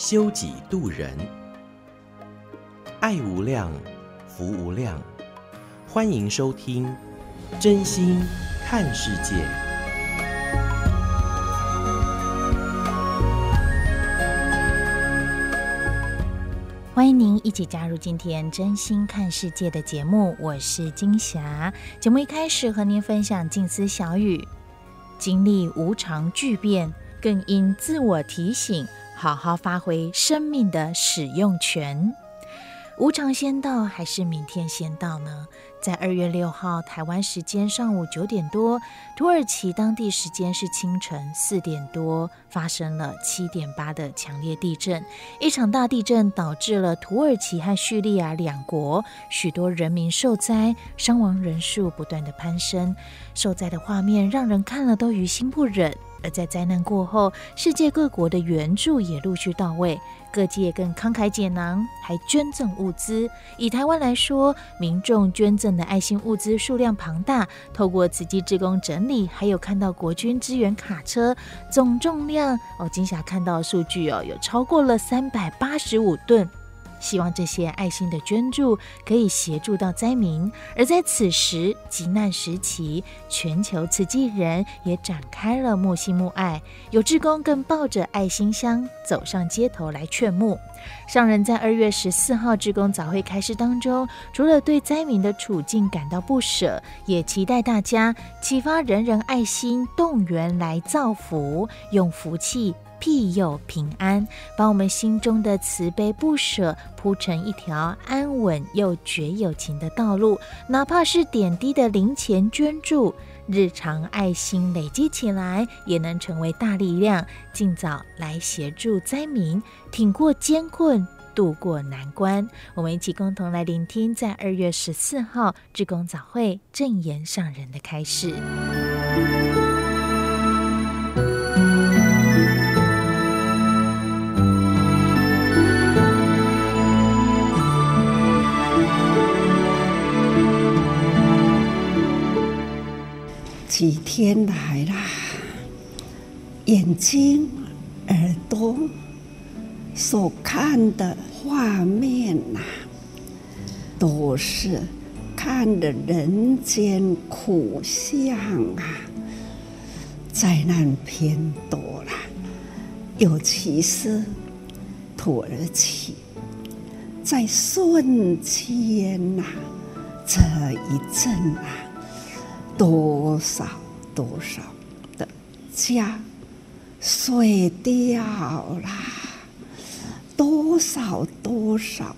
修己度人，爱无量，福无量。欢迎收听《真心看世界》。欢迎您一起加入今天《真心看世界》的节目，我是金霞。节目一开始和您分享静思小语：经历无常巨变，更应自我提醒。好好发挥生命的使用权。无常先到还是明天先到呢？在二月六号，台湾时间上午九点多，土耳其当地时间是清晨四点多，发生了七点八的强烈地震。一场大地震导致了土耳其和叙利亚两国许多人民受灾，伤亡人数不断的攀升，受灾的画面让人看了都于心不忍。而在灾难过后，世界各国的援助也陆续到位，各界更慷慨解囊，还捐赠物资。以台湾来说，民众捐赠的爱心物资数量庞大，透过慈济志工整理，还有看到国军支援卡车，总重量哦，金霞看到数据哦，有超过了三百八十五吨。希望这些爱心的捐助可以协助到灾民，而在此时急难时期，全球慈济人也展开了募心木爱，有志工更抱着爱心箱走上街头来劝募。上人在二月十四号志工早会开示当中，除了对灾民的处境感到不舍，也期待大家启发人人爱心动员来造福，用福气。庇佑平安，把我们心中的慈悲不舍铺成一条安稳又绝有情的道路。哪怕是点滴的零钱捐助，日常爱心累积起来，也能成为大力量，尽早来协助灾民挺过艰困，渡过难关。我们一起共同来聆听，在二月十四号志工早会正言上人的开示。几天来啦，眼睛、耳朵所看的画面呐、都是看的人间苦相啊，灾难偏多了，尤其是土耳其，在瞬间呐、这一阵啊。多少多少的家碎掉啦，多少多少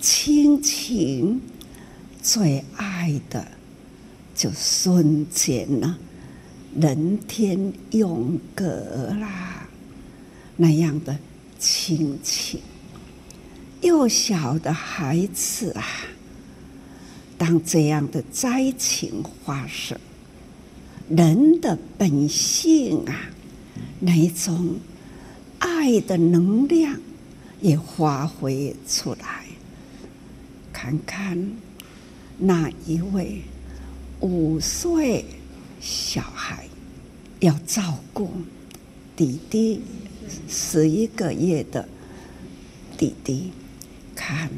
亲情最爱的，就瞬间呢，人天永隔啦，那样的亲情，幼小的孩子啊。当这样的灾情发生，人的本性啊，那种爱的能量也发挥出来。看看那一位五岁小孩要照顾弟弟十一个月的弟弟，看。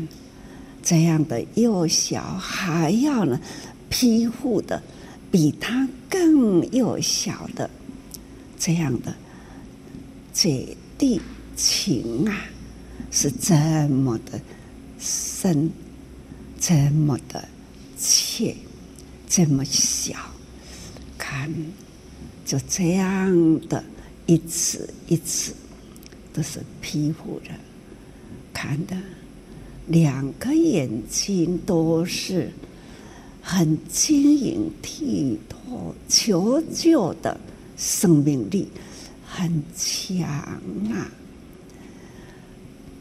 这样的幼小还要呢，庇护的比他更幼小的这样的姐弟情啊，是这么的深，这么的切，这么小，看就这样的一次一次都是庇护着，看的。两个眼睛都是很晶莹剔透，求救的生命力很强啊！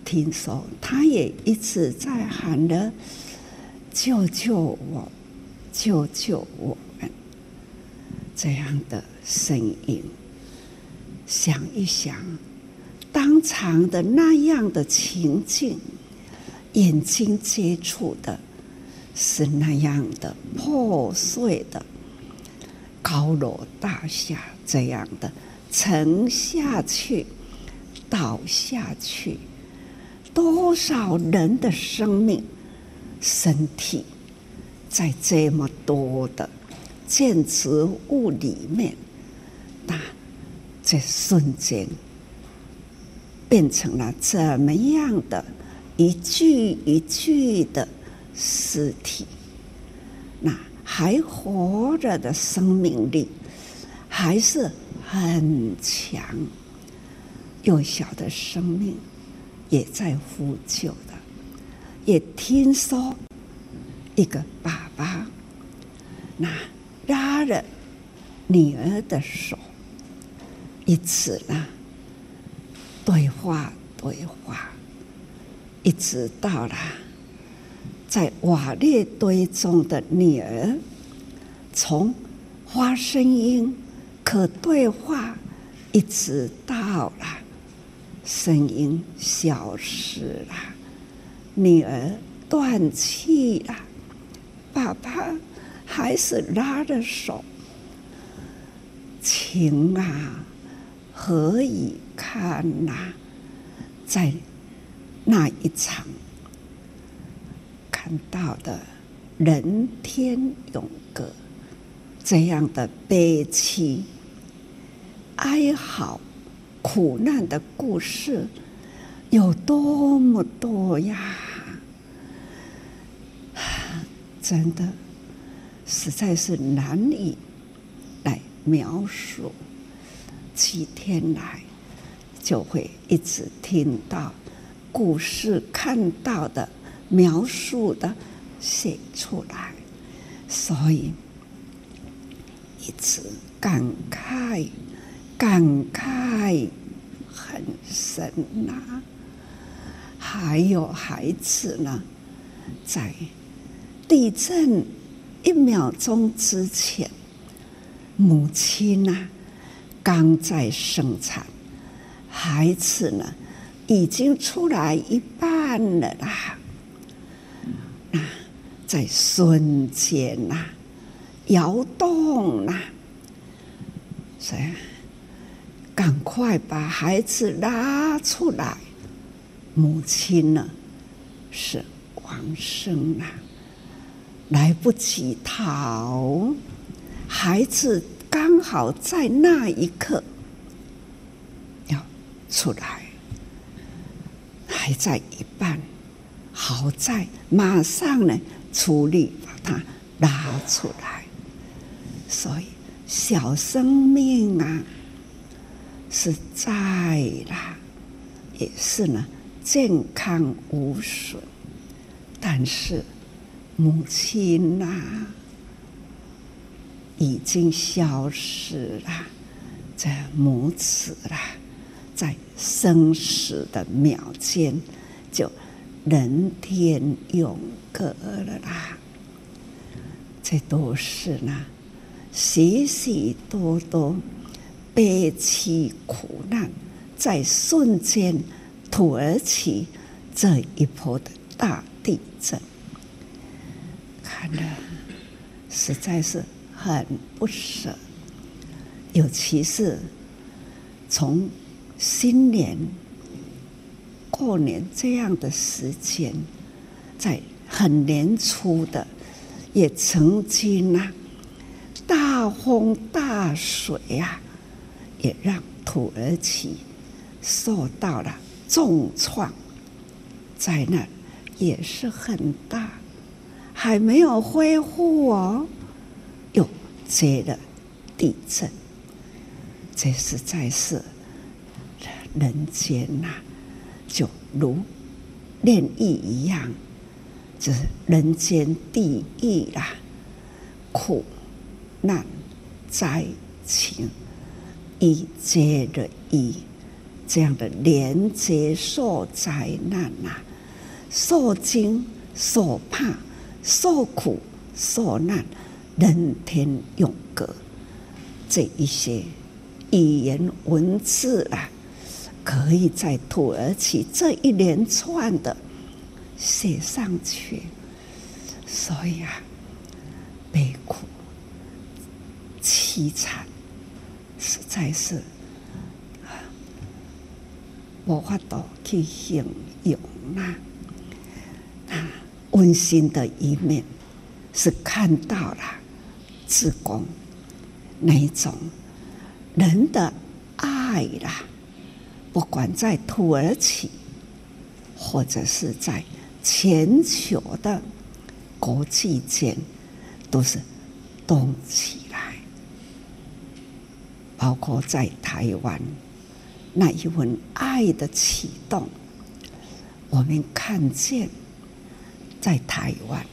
听说他也一直在喊着“救救我，救救我们”这样的声音。想一想，当场的那样的情境，眼睛接触的是那样的破碎的高楼大厦，这样的沉下去。倒下去，多少人的生命、身体，在这么多的建筑物里面，那这瞬间变成了怎么样的一具一具的尸体？那还活着的生命力还是很强。幼小的生命也在呼救的，也听说一个爸爸那拉着女儿的手，一直呢对话对话，一直到了在瓦砾堆中的女儿，从发声音可对话，一直到了。声音消失了，女儿断气了，爸爸还是拉着手，情啊，何以堪呐？在那一场看到的人天永隔这样的悲戚哀嚎。苦难的故事有多么多呀！真的，实在是难以来描述。几天来，就会一直听到故事，看到的、描述的写出来，所以一直感慨。感慨很深呐、还有孩子呢，在地震一秒钟之前，母亲呐、刚在生产，孩子呢已经出来一半了啦，那在瞬间呐摇动呐，所以。赶快把孩子拉出来，母亲呢是往生了，来不及逃，孩子刚好在那一刻要出来，还在一半，好在马上呢出力把他拉出来，所以小生命啊。是在啦，也是呢，健康无损，但是母亲呐、啊，已经消失了，这母子啦，在生死的秒间就人天永隔了啦，这都是呢，许许多多。悲凄苦难，在瞬间，土耳其这一波的大地震，看了实在是很不舍。尤其是从新年过年这样的时间，在很年初的，也曾经啊，大风大水啊。也让土耳其受到了重创，灾难也是很大，还没有恢复哦，又接了地震，这实在是人间呐、就如炼狱一样，就是人间地狱啦，苦难灾情。一接着一，这样的连接受灾难呐、受惊、受怕、受苦、受难，人天永隔，这一些语言文字啊，可以在土耳其这一连串的写上去。所以啊，悲苦、凄惨，实在是。无法度去形容啦！啊，温馨的一面是看到了自宫那一种人的爱啦，不管在土耳其，或者是在全球的国际间，都是动起来，包括在台湾。那一份爱的启动，我们看见在台湾，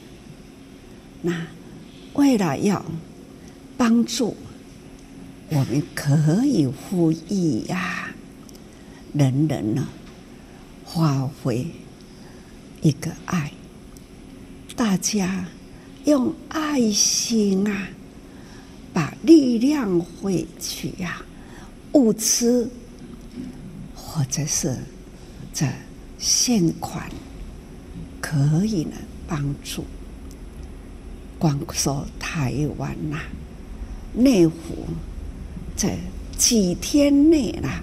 那为了要帮助，我们可以呼吁呀，人人呢发挥一个爱，大家用爱心啊，把力量汇去呀，物资。或者是这现款可以呢帮助，光说台湾呐、内湖这几天内啦，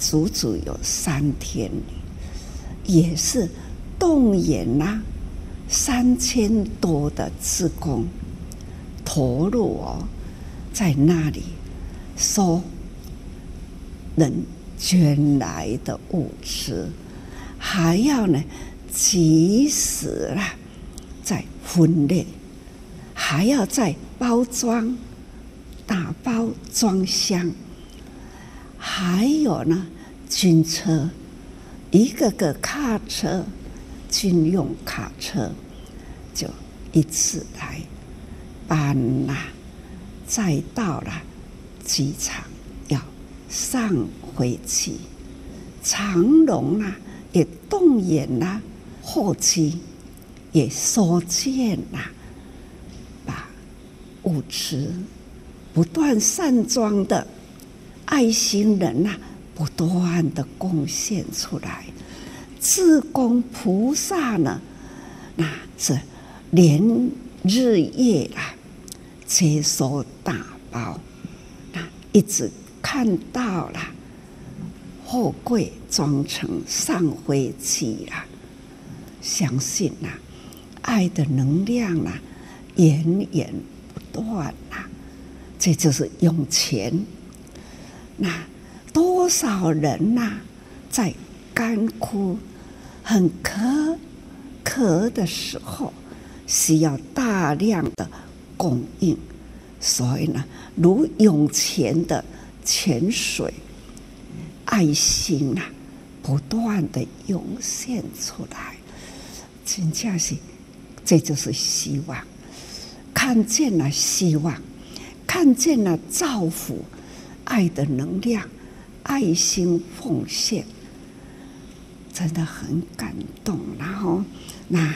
足足有三天，也是动员呐、啊、三千多的职工投入哦，在那里收人。捐来的物资，还要呢及时啦，再分类，还要再包装、打包装箱，还有呢军车，一个个卡车，军用卡车，就一次来搬呐，再到了机场要上。飞机，长龙啊，也动员呐，货机也收件呐，把物资不断散装的爱心人呐，不断的贡献出来，志工菩萨呢，那是连日夜啊，接收打包，那一直看到了。货柜装成上飞机了，相信呐，爱的能量呐，源源不断呐，这就是用钱。那多少人呐，在干枯、很渴渴的时候，需要大量的供应，所以呢，如涌泉的泉水。爱心啊，不断的涌现出来，真正是，这就是希望，看见了希望，看见了造福，爱的能量，爱心奉献，真的很感动。然后，那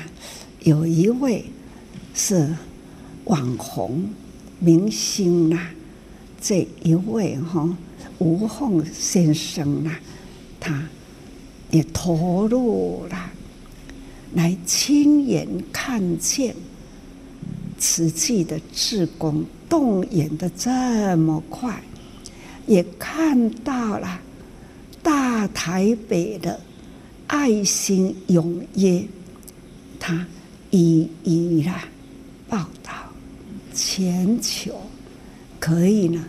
有一位是网红明星呐，这一位哈。吴凤先生呐，他也投入了，来亲眼看见瓷器的制工动员的这么快，也看到了大台北的爱心踊跃，他一一啦报道，全球可以呢，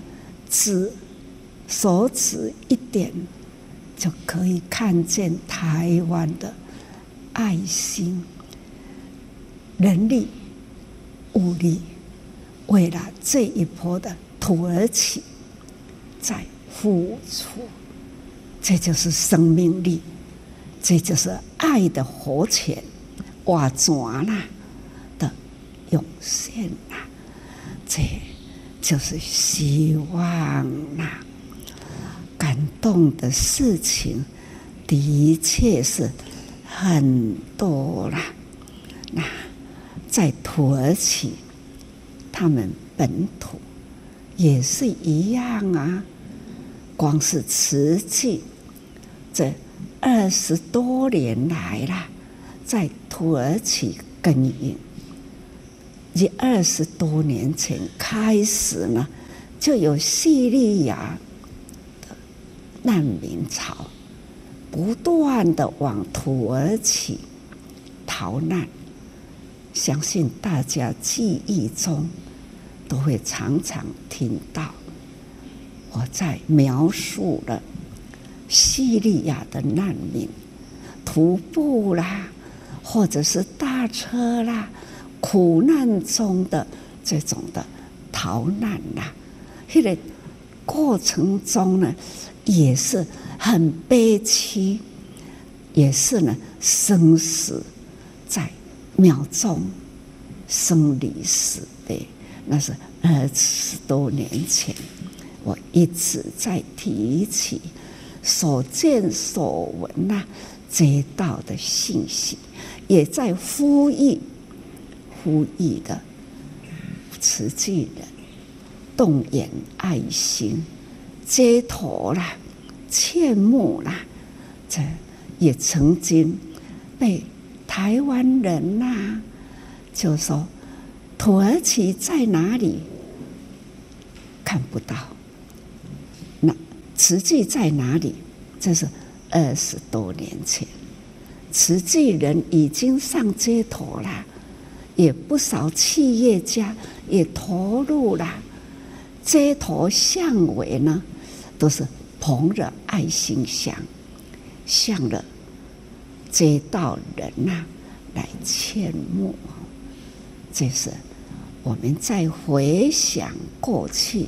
只。手指一点，就可以看见台湾的爱心、人力、物力，为了这一波的土耳其在付出，这就是生命力，这就是爱的活泉，瓦转啦的涌现啦，这就是希望啦。感动的事情的确是很多啦。那在土耳其，他们本土也是一样啊。光是瓷器这二十多年来了，在土耳其耕耘，以二十多年前开始呢，就有叙利亚的难民潮，不断的往土耳其逃难。相信大家记忆中都会常常听到。我在描述了叙利亚的难民徒步啦，或者是大车啦，苦难中的这种的逃难啦，这个过程中呢，也是很悲凄，也是呢生死在秒钟生离死别，那是二十多年前。我一直在提起所见所闻呐，接到的信息，也在呼吁、呼吁的慈济人动眼爱心，街头啦、劝募啦，这也曾经被台湾人呐就说土耳其在哪里？看不到。慈济在哪里？这是二十多年前，慈济人已经上街头了，也不少企业家也投入了街头巷尾呢，都是捧着爱心箱，向着街道人呐、啊、来劝募。这是我们在回想过去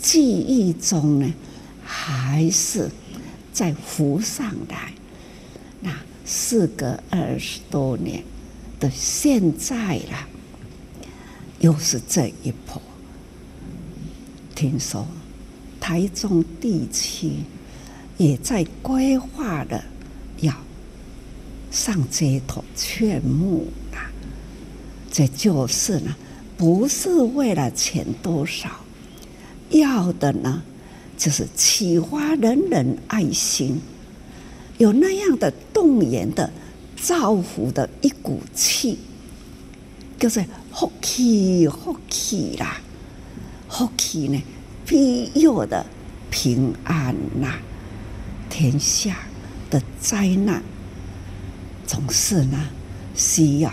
记忆中呢。还是在浮上来，那事隔二十多年的现在了，又是这一波。听说台中地区也在规划的要上街头劝募啊，这就是呢，不是为了钱多少，要的呢。就是启发人人爱心，有那样的动员的造福的一股气，就是福气福气啦，福气呢庇佑的平安呐，天下的灾难总是呢需要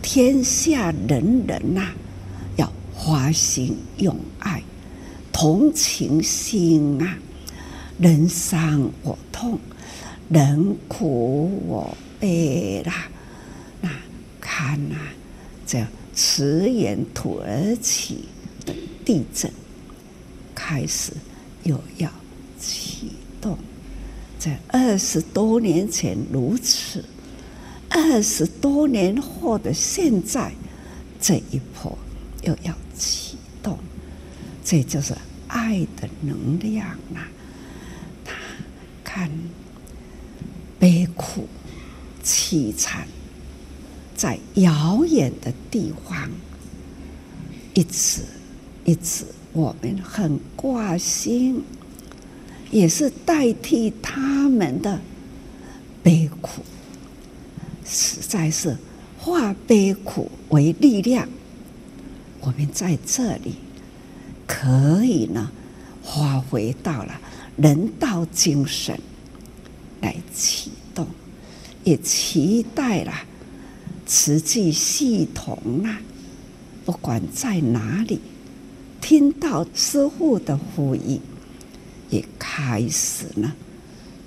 天下人人呐要发心用爱。同情心啊，人伤我痛，人苦我悲啦。那看呐、啊，这驰援土耳其的地震开始又要启动，在二十多年前如此，二十多年后的现在，这一波又要启动，这就是。爱的能量啊！他看悲苦凄惨，在遥远的地方，一直一直，我们很挂心，也是代替他们的悲苦，实在是化悲苦为力量。我们在这里。可以呢，发挥到了人道精神来启动，也期待了慈济系统啊，不管在哪里，听到师父的呼吁，也开始呢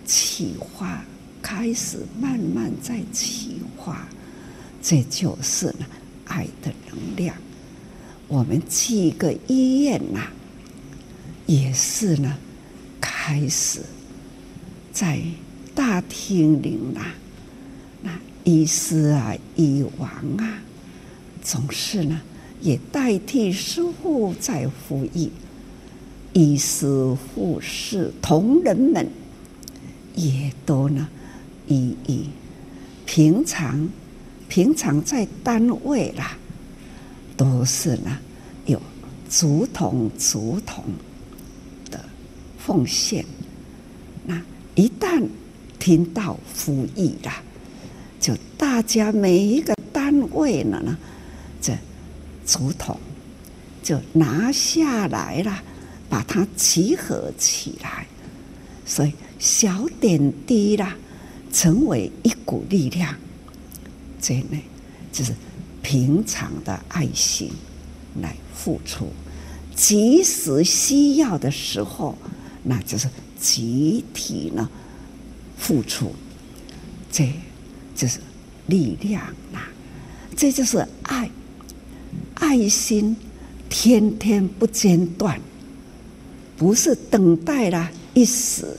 启发，开始慢慢在启发，这就是呢爱的能量。我们去一个医院呐，也是呢，开始在大厅里呐，那医师啊、医王啊，总是呢，也代替师傅在服役，医师、护士、同仁们，也都呢，一一平常平常在单位啦，都是呢有竹筒竹筒的奉献。那一旦听到服役了，就大家每一个单位呢呢，这竹筒就拿下来了，把它集合起来，所以小点滴啦，成为一股力量。这呢，就是平常的爱心来付出，即使需要的时候，那就是集体呢付出，这就是力量啦，这就是爱，爱心天天不间断，不是等待了一时，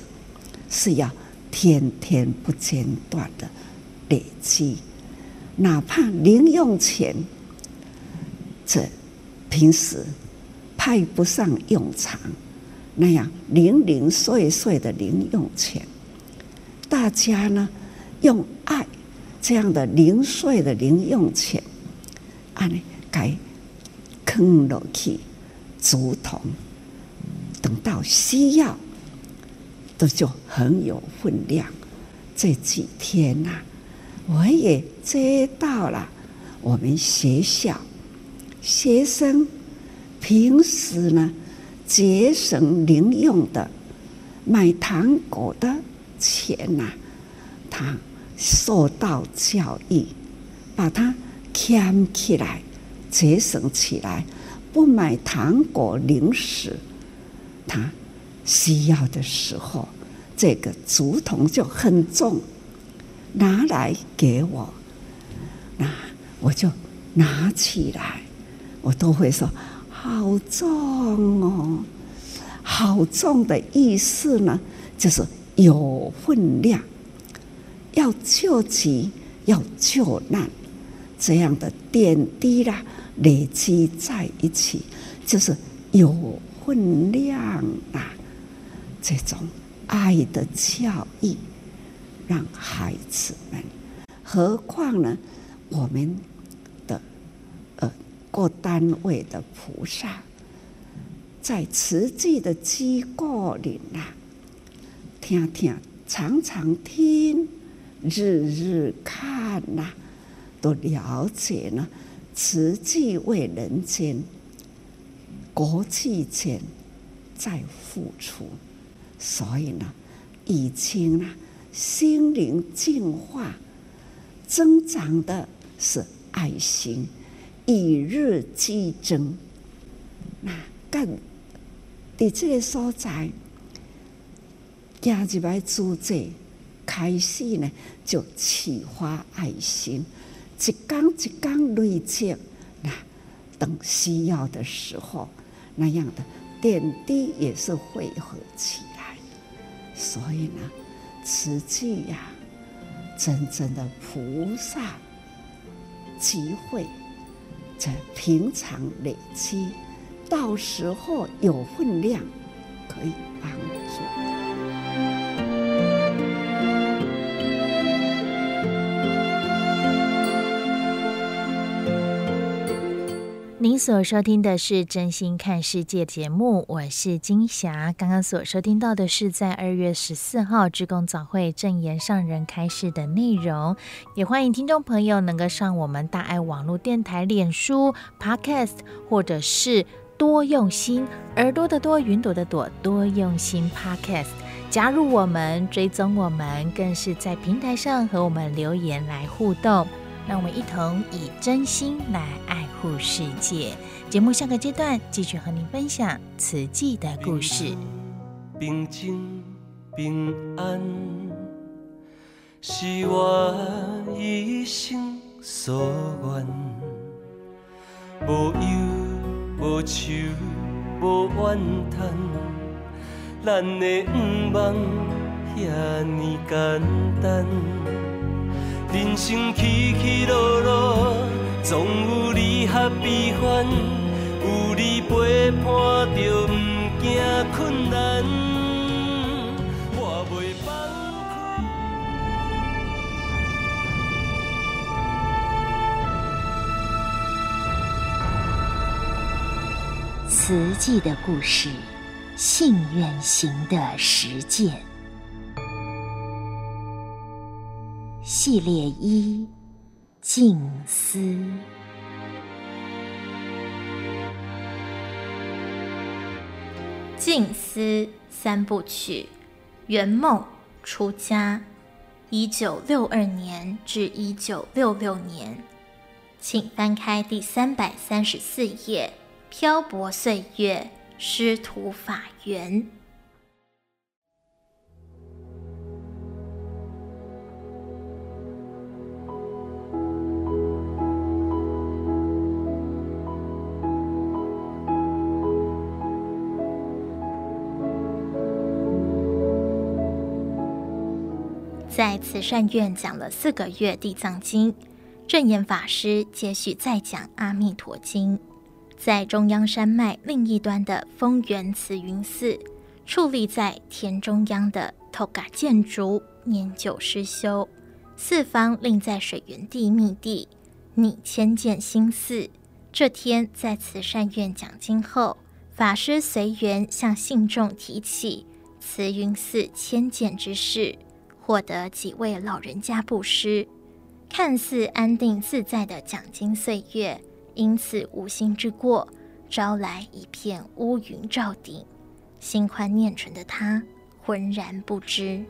是要天天不间断的累积。哪怕零用钱，这平时派不上用场，那样零零碎碎的零用钱，大家呢用爱这样的零碎的零用钱，啊，呢该坑落去竹筒，等到需要，都就很有分量。这几天呐、我也接到了，我们学校学生平时呢节省零用的买糖果的钱呐、他受到教育，把它捡起来，节省起来，不买糖果零食，他需要的时候，这个竹筒就很重。拿来给我，那我就拿起来，我都会说好重哦，好重的意思呢，就是有分量，要救急，要救难，这样的点滴啦，累积在一起，就是有分量啊，这种爱的教育。让孩子们，何况呢？我们的呃各单位的菩萨，在慈济的机构里呐，听听，常常听，日日看呐，都了解呢。慈济为人间、国际间在付出，所以呢，已经呢。心灵净化增长的是爱心，与日俱增。那更在这个所在，加几百组织开始呢，就启发爱心，一缸一缸累积。那等需要的时候，那样的点滴也是汇合起来。所以呢。实际呀，真正的菩萨集会，在平常累积，到时候有分量，可以帮助。您所收听的是《真心看世界》节目，我是金霞。刚刚所收听到的是在二月十四号志工早会证言上人开示的内容。也欢迎听众朋友能够上我们大爱网络电台脸书 Podcast，或者是多用心耳朵的多云朵的朵多用心 Podcast，加入我们，追踪我们，更是在平台上和我们留言来互动。让我们一同以真心来爱护世界。节目下个阶段继续和您分享慈济的故事。平静平安是我一生所愿，无忧无愁无怨叹，咱的愿望遐尼简单。人生起起落落总有离合悲欢有你陪伴就毋惊困难。我袂放开瓷器的故事信愿行的实践。系列一：静思。静思三部曲：圆梦、出家，一九六二年至一九六六年。请翻开第三百三十四页，《漂泊岁月，师徒法缘》。在慈善院讲了四个月《地藏经》。正言法师接续再讲《阿弥陀经》，在中央山脉另一端的丰源慈云寺，矗立在田中央的透嘎建筑年久失修，四方另在水源地密地，拟迁建新寺。这天在慈善院讲经后，法师随缘向信众提起慈云寺迁建之事，获得几位老人家布施。看似安定自在的讲经岁月，因此无心之过，招来一片乌云罩顶。心宽念纯的他，浑然不知。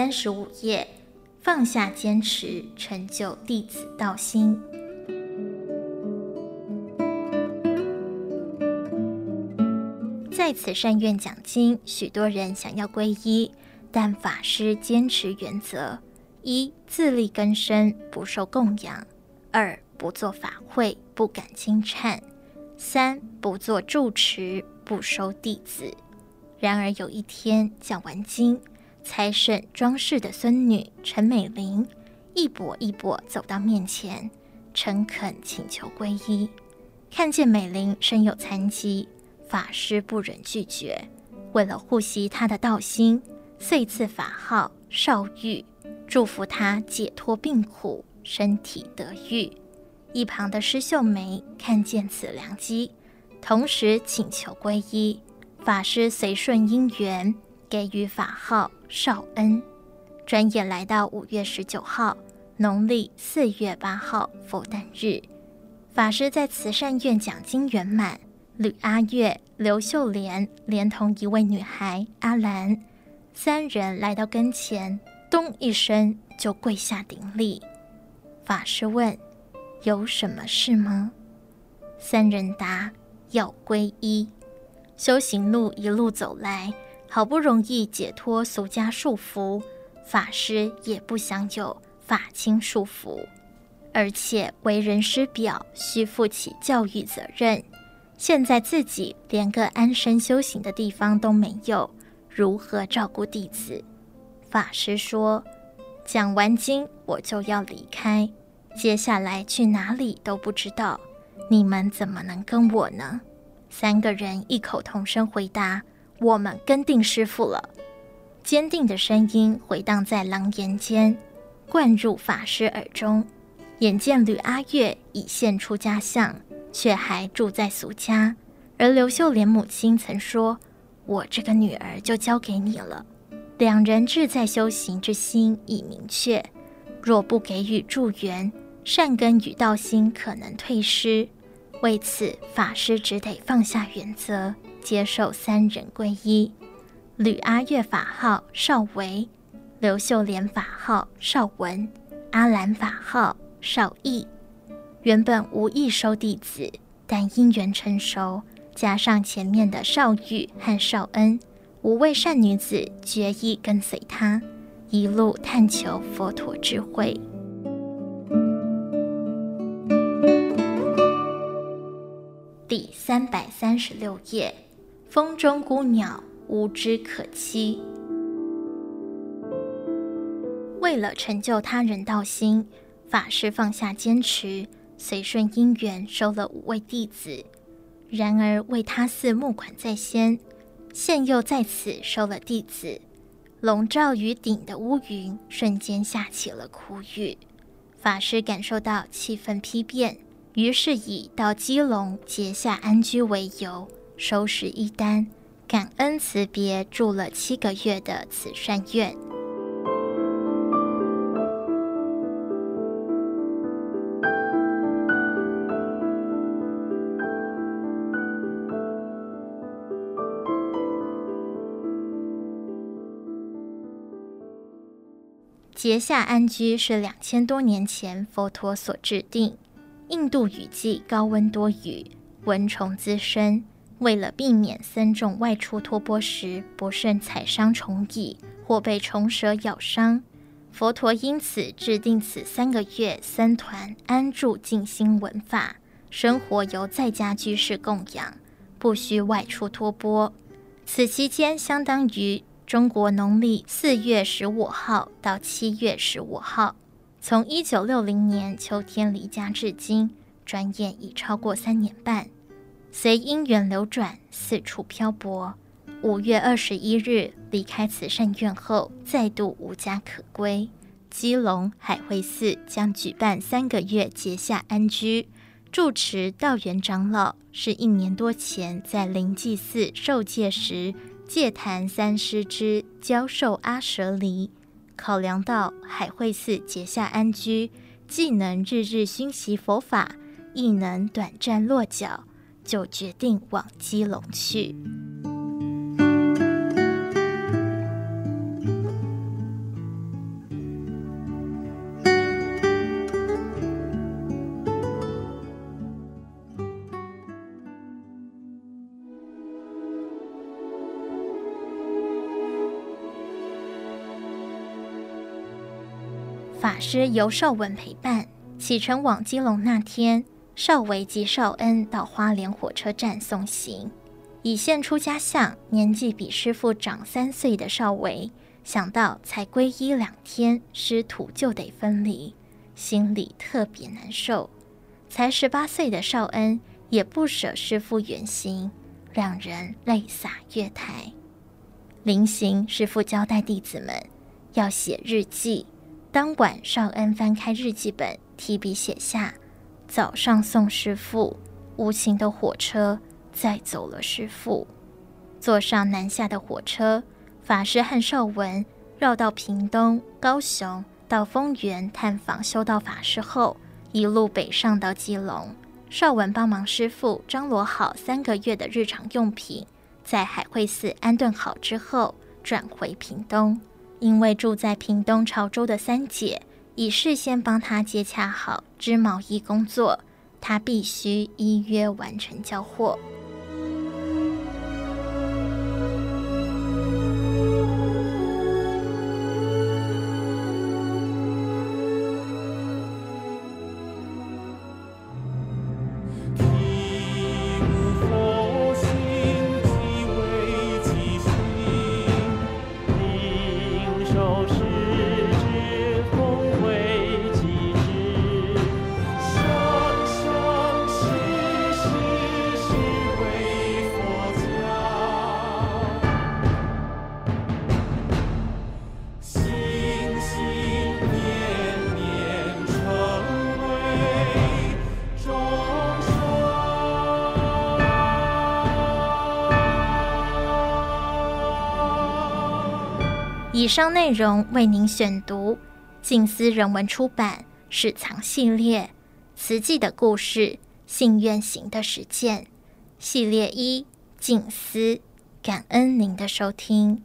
三十五页，放下坚持，成就弟子道心。在此善愿讲经，许多人想要皈依，但法师坚持原则：一、自力更生，不受供养；二、不做法会，不敢经忏；三、不做住持，不收弟子。然而有一天讲完经。财神庄氏的孙女陈美玲一跛一跛走到面前，诚恳请求皈依。看见美玲身有残疾，法师不忍拒绝，为了护惜她的道心，遂赐法号少玉，祝福她解脱病苦，身体得愈。一旁的施秀梅看见此良机，同时请求皈依。法师随顺因缘。给予法号少恩，转眼来到五月十九号，农历四月八号佛诞日，法师在慈善院讲经圆满。吕阿月、刘秀莲连同一位女孩阿兰，三人来到跟前，咚一声就跪下顶礼。法师问：“有什么事吗？”三人答：“要皈依。”修行路一路走来。好不容易解脱俗家束缚，法师也不想有法亲束缚，而且为人师表，需负起教育责任。现在自己连个安身修行的地方都没有，如何照顾弟子？法师说：“讲完经我就要离开，接下来去哪里都不知道，你们怎么能跟我呢？”三个人异口同声回答。我们跟定师父了，坚定的声音回荡在廊檐间，灌入法师耳中。眼见吕阿月已现出家相，却还住在俗家，而刘秀莲母亲曾说：“我这个女儿就交给你了。”两人志在修行之心已明确，若不给予助缘，善根与道心可能退失。为此，法师只得放下原则。接受三人皈依，吕阿月法号少维，刘秀莲法号少文，阿兰法号少义。原本无意收弟子，但因缘成熟，加上前面的少玉和少恩五位善女子决意跟随他，一路探求佛陀智慧。第三百三十六页。风中孤鸟，无枝可栖。为了成就他人道心，法师放下坚持，随顺因缘收了五位弟子。然而为他寺募款在先，现又在此收了弟子，笼罩于顶的乌云瞬间下起了苦雨。法师感受到气氛丕变，于是以到基隆结下安居为由，收拾衣单，感恩辞别住了七个月的慈善院。结夏安居是两千多年前佛陀所制定。印度雨季高温多雨，蚊虫滋生。为了避免僧众外出托钵时不慎踩伤虫蚁或被虫蛇咬伤，佛陀因此制定此三个月僧团安住静心闻法，生活由在家居士供养，不需外出托钵。此期间相当于。中国农历四月十五号到七月十五号，从一九六零年秋天离家至今，转眼已超过三年半。随因缘流转，四处漂泊。五月二十一日离开慈善院后，再度无家可归。基隆海会寺将举办三个月结下安居，住持道元长老是一年多前在灵济寺受戒时。戒坛三师之教授阿舍离，考量到海会寺结下安居，既能日日熏习佛法，亦能短暂落脚，就决定往基隆去。法师由少文陪伴启程往基隆那天，少维及少恩到花莲火车站送行。已现出家相，年纪比师傅长三岁的少维，想到才皈依两天，师徒就得分离，心里特别难受。才十八岁的少恩也不舍师傅远行，两人泪洒月台。临行，师傅交代弟子们要写日记。当晚，少恩翻开日记本，提笔写下：“早上送师傅，无情的火车载走了师傅。”坐上南下的火车，法师和少文绕到屏东、高雄，到丰原探访修道法师后，一路北上到基隆。少文帮忙师傅张罗好三个月的日常用品，在海会寺安顿好之后，转回屏东。因为住在屏东潮州的三姐已事先帮他接洽好织毛衣工作，他必须依约完成交货。上内容为您选读静思人文出版史藏系列《慈济的故事，信愿行的实践》系列一静思，感恩您的收听。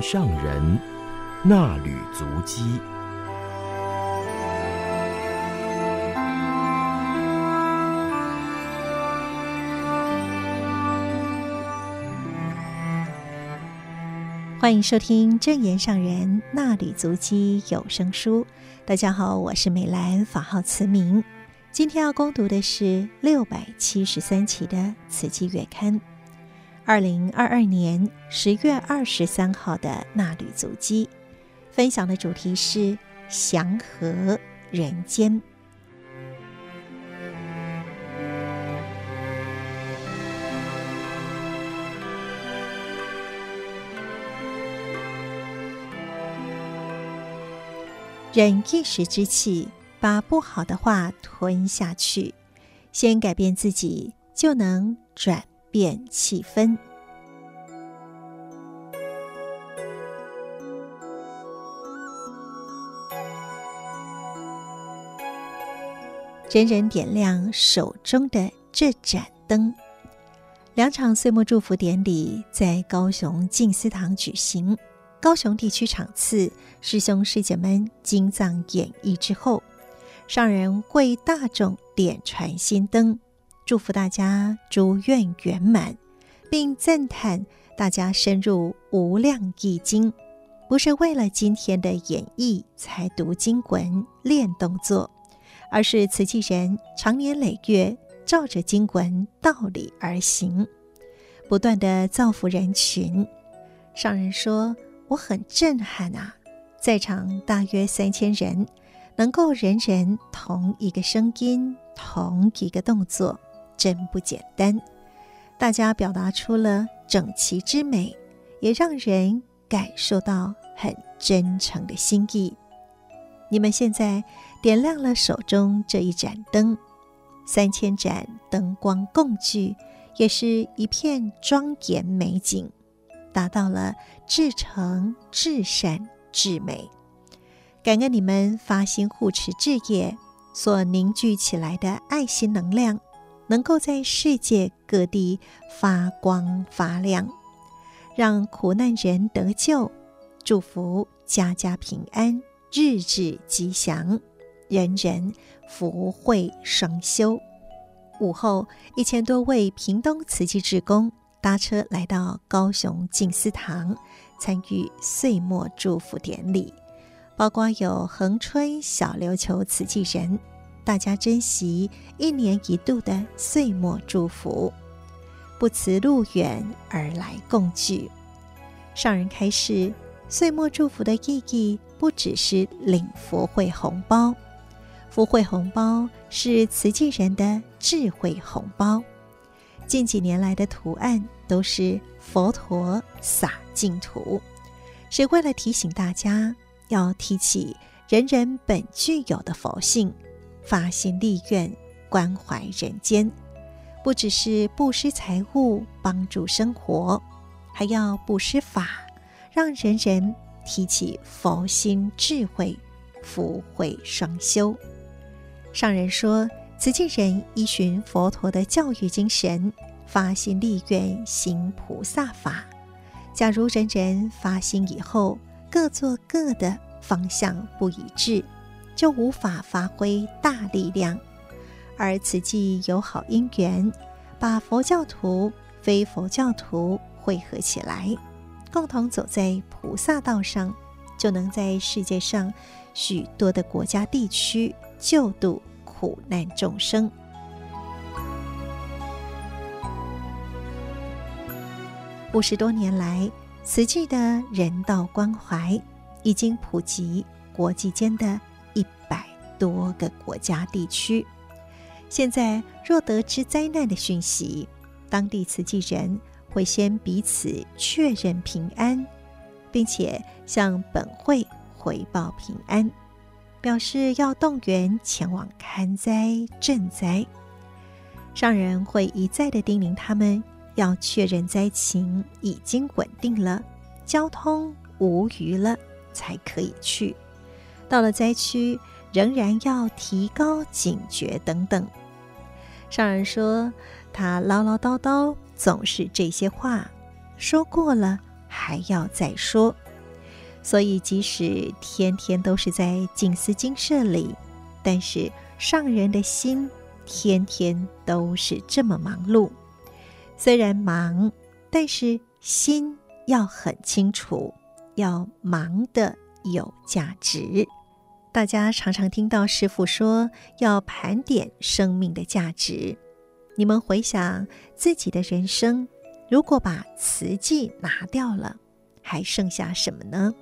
上人那履足迹。欢迎收听证严上人那履足迹有声书。大家好，我是美兰，法号慈明。今天要恭读的是六百七十三期的《慈济月刊》。二零二二年十月二十三号的衲履足迹，分享的主题是祥和人间。忍一时之气，把不好的话吞下去，先改变自己，就能转变气氛。人人点亮手中的这盏灯。两场岁末祝福典礼在高雄静思堂举行，高雄地区场次师兄师姐们经藏演绎之后，上人为大众点传心灯，祝福大家诸愿圆满，并赞叹大家深入无量义经，不是为了今天的演绎才读经文练动作，而是慈济人长年累月照着经文道理而行。不断地造福人群，上人说：“我很震撼啊，在场大约三千人，能够人人同一个声音、同一个动作，真不简单。大家表达出了整齐之美，也让人感受到很真诚的心意。你们现在点亮了手中这一盏灯，三千盏灯光共聚。”也是一片庄严美景，达到了至诚、至善、至美。感恩你们发心护持志业所凝聚起来的爱心能量，能够在世界各地发光发亮，让苦难人得救，祝福家家平安，日日吉祥，人人福慧双修。午后，一千多位屏东慈济志工搭车来到高雄静思堂，参与岁末祝福典礼，包括有恒春小琉球慈济人，大家珍惜一年一度的岁末祝福，不辞路远而来共聚。上人开示，岁末祝福的意义不只是领福慧红包。福慧红包是慈济人的智慧红包。近几年来的图案都是佛陀洒净土，是为了提醒大家要提起人人本具有的佛性，发心立愿，关怀人间。不只是布施财物帮助生活，还要布施法，让人人提起佛心智慧，福慧双修。上人说：“慈济人依循佛陀的教育精神，发心立愿行菩萨法。假如人人发心以后，各做各的，方向不一致，就无法发挥大力量。而慈济有好因缘，把佛教徒、非佛教徒汇合起来，共同走在菩萨道上，就能在世界上许多的国家地区救度。”苦难众生，五十多年来，慈济的人道关怀已经普及国际间的一百多个国家地区。现在，若得知灾难的讯息，当地慈济人会先彼此确认平安，并且向本会回报平安。表示要动员前往勘灾赈灾，上人会一再的叮咛他们要确认灾情已经稳定了，交通无虞了，才可以去。到了灾区，仍然要提高警觉等等。上人说他唠唠叨叨总是这些话，说过了还要再说。所以，即使天天都是在静思精舍里，但是上人的心天天都是这么忙碌。虽然忙，但是心要很清楚，要忙得有价值。大家常常听到师父说要盘点生命的价值。你们回想自己的人生，如果把慈济拿掉了，还剩下什么呢？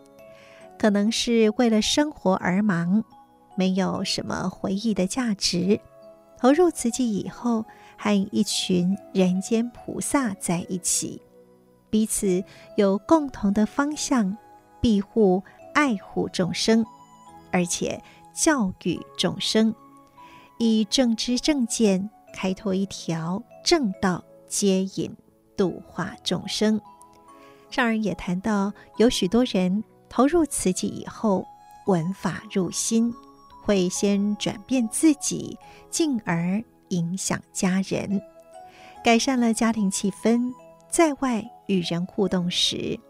可能是为了生活而忙，没有什么回忆的价值。投入慈济以后，和一群人间菩萨在一起，彼此有共同的方向，庇护、爱护众生，而且教育众生，以正知正见开拓一条正道，接引度化众生。上人也谈到，有许多人。投入慈济以后，闻法入心，会先转变自己，进而影响家人，改善了家庭气氛。在外与人互动时，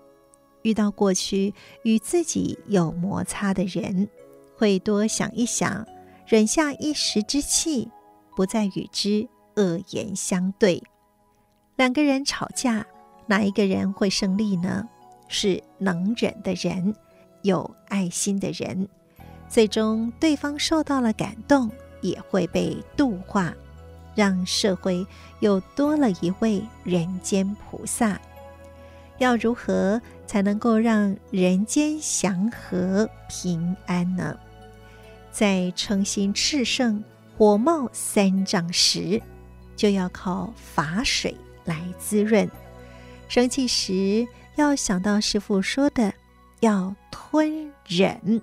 遇到过去与自己有摩擦的人，会多想一想，忍下一时之气，不再与之恶言相对。两个人吵架，哪一个人会胜利呢？是能忍的人，有爱心的人。最终，对方受到了感动，也会被度化，让社会又多了一位人间菩萨。要如何才能够让人间祥和平安呢？在诚心炽盛、火冒三丈时，就要靠法水来滋润；生气时，要想到师父说的，要吞忍。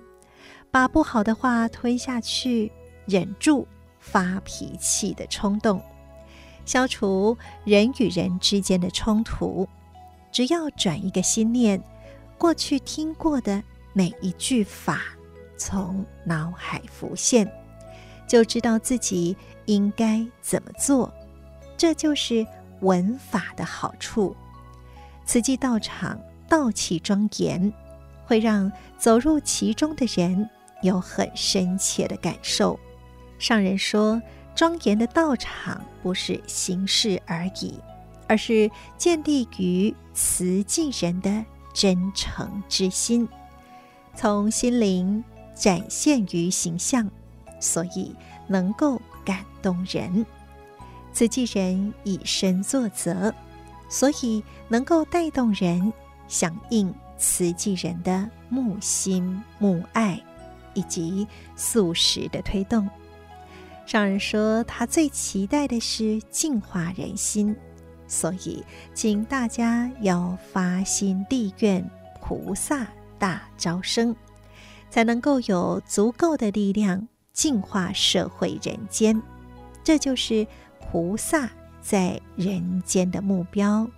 把不好的话吞下去，忍住发脾气的冲动，消除人与人之间的冲突。只要转一个心念，过去听过的每一句法从脑海浮现，就知道自己应该怎么做。这就是文法的好处。慈济道场道气庄严，会让走入其中的人。有很深切的感受。上人说，庄严的道场不是形式而已，而是建立于慈济人的真诚之心，从心灵展现于形象，所以能够感动人。慈济人以身作则，所以能够带动人响应慈济人的慕心慕爱。以及素食的推动，上人说他最期待的是净化人心，所以请大家要发心地愿菩萨大招生，才能够有足够的力量净化社会人间。这就是菩萨在人间的目标，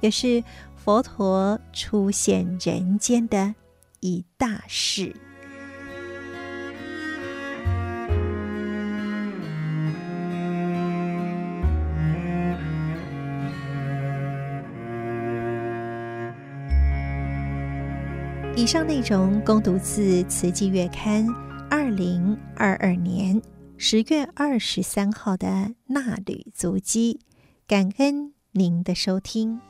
也是佛陀出现人间的一大事。以上内容供读自《慈济月刊》二零二二年十月二十三号的纳履足迹，感恩您的收听。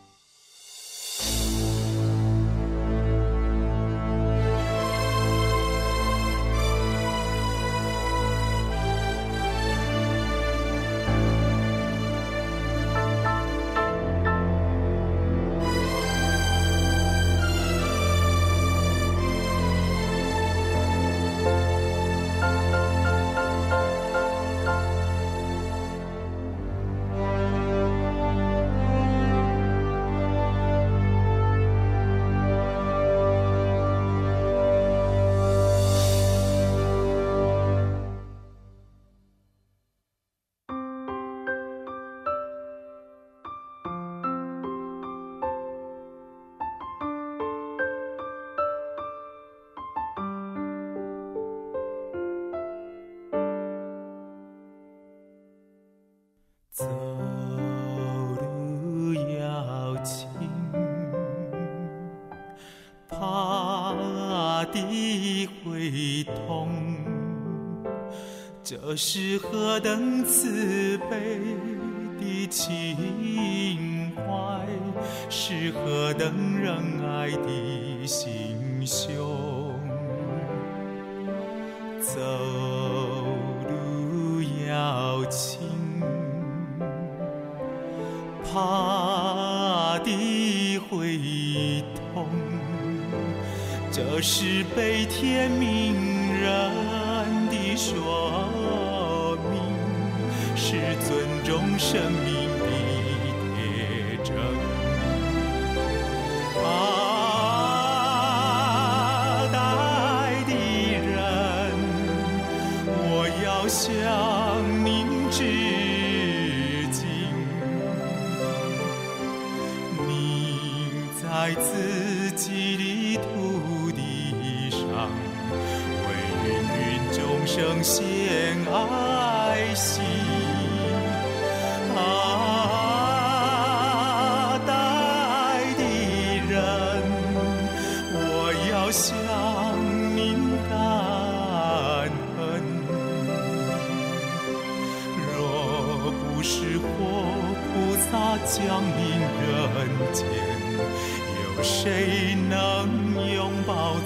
这是何等慈悲的情怀，是何等仁爱的心胸。走路要轻。怕地会痛，这是悲天悯降临人间有谁能拥抱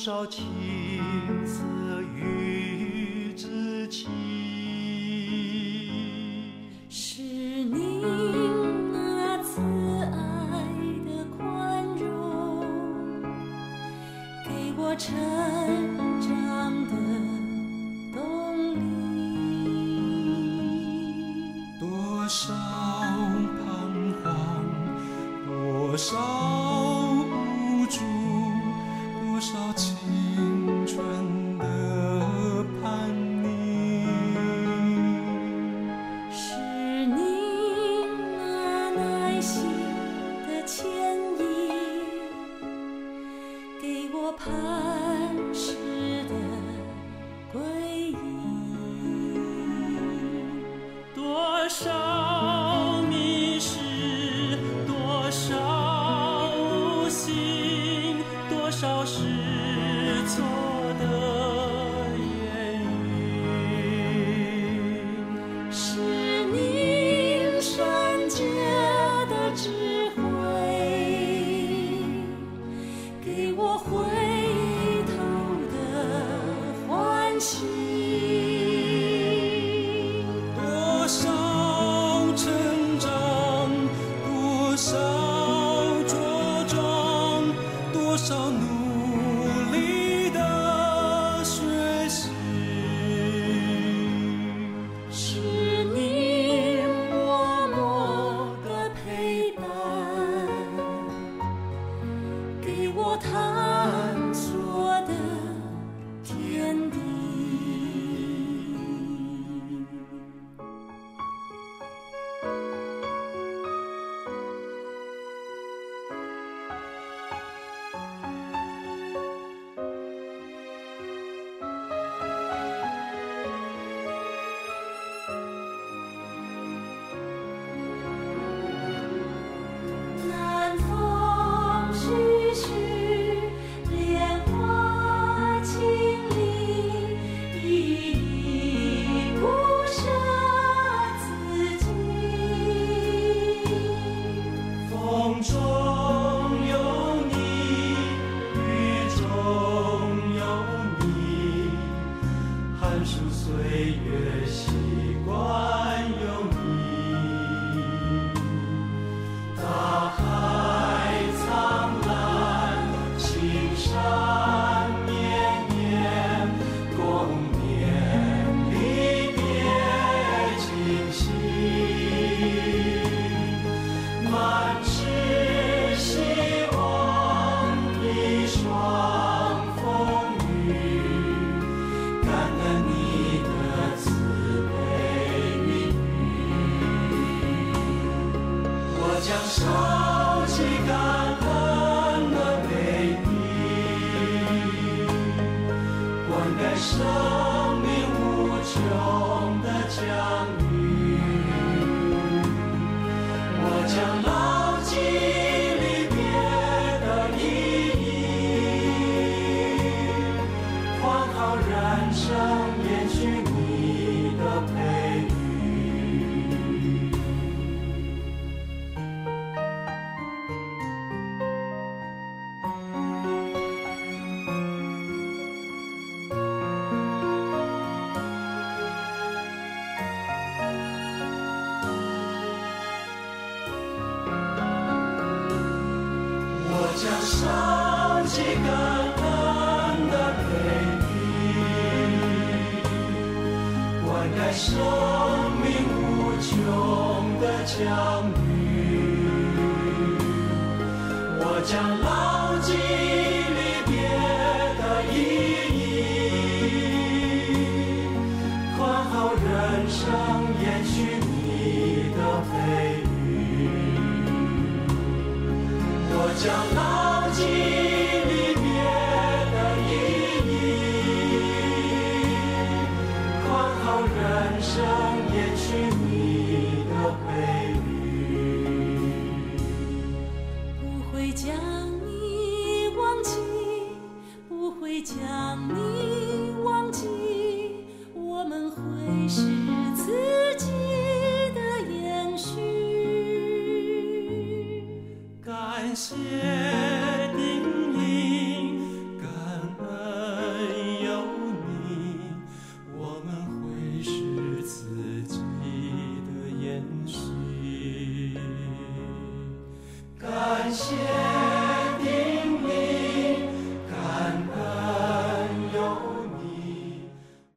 多少情字？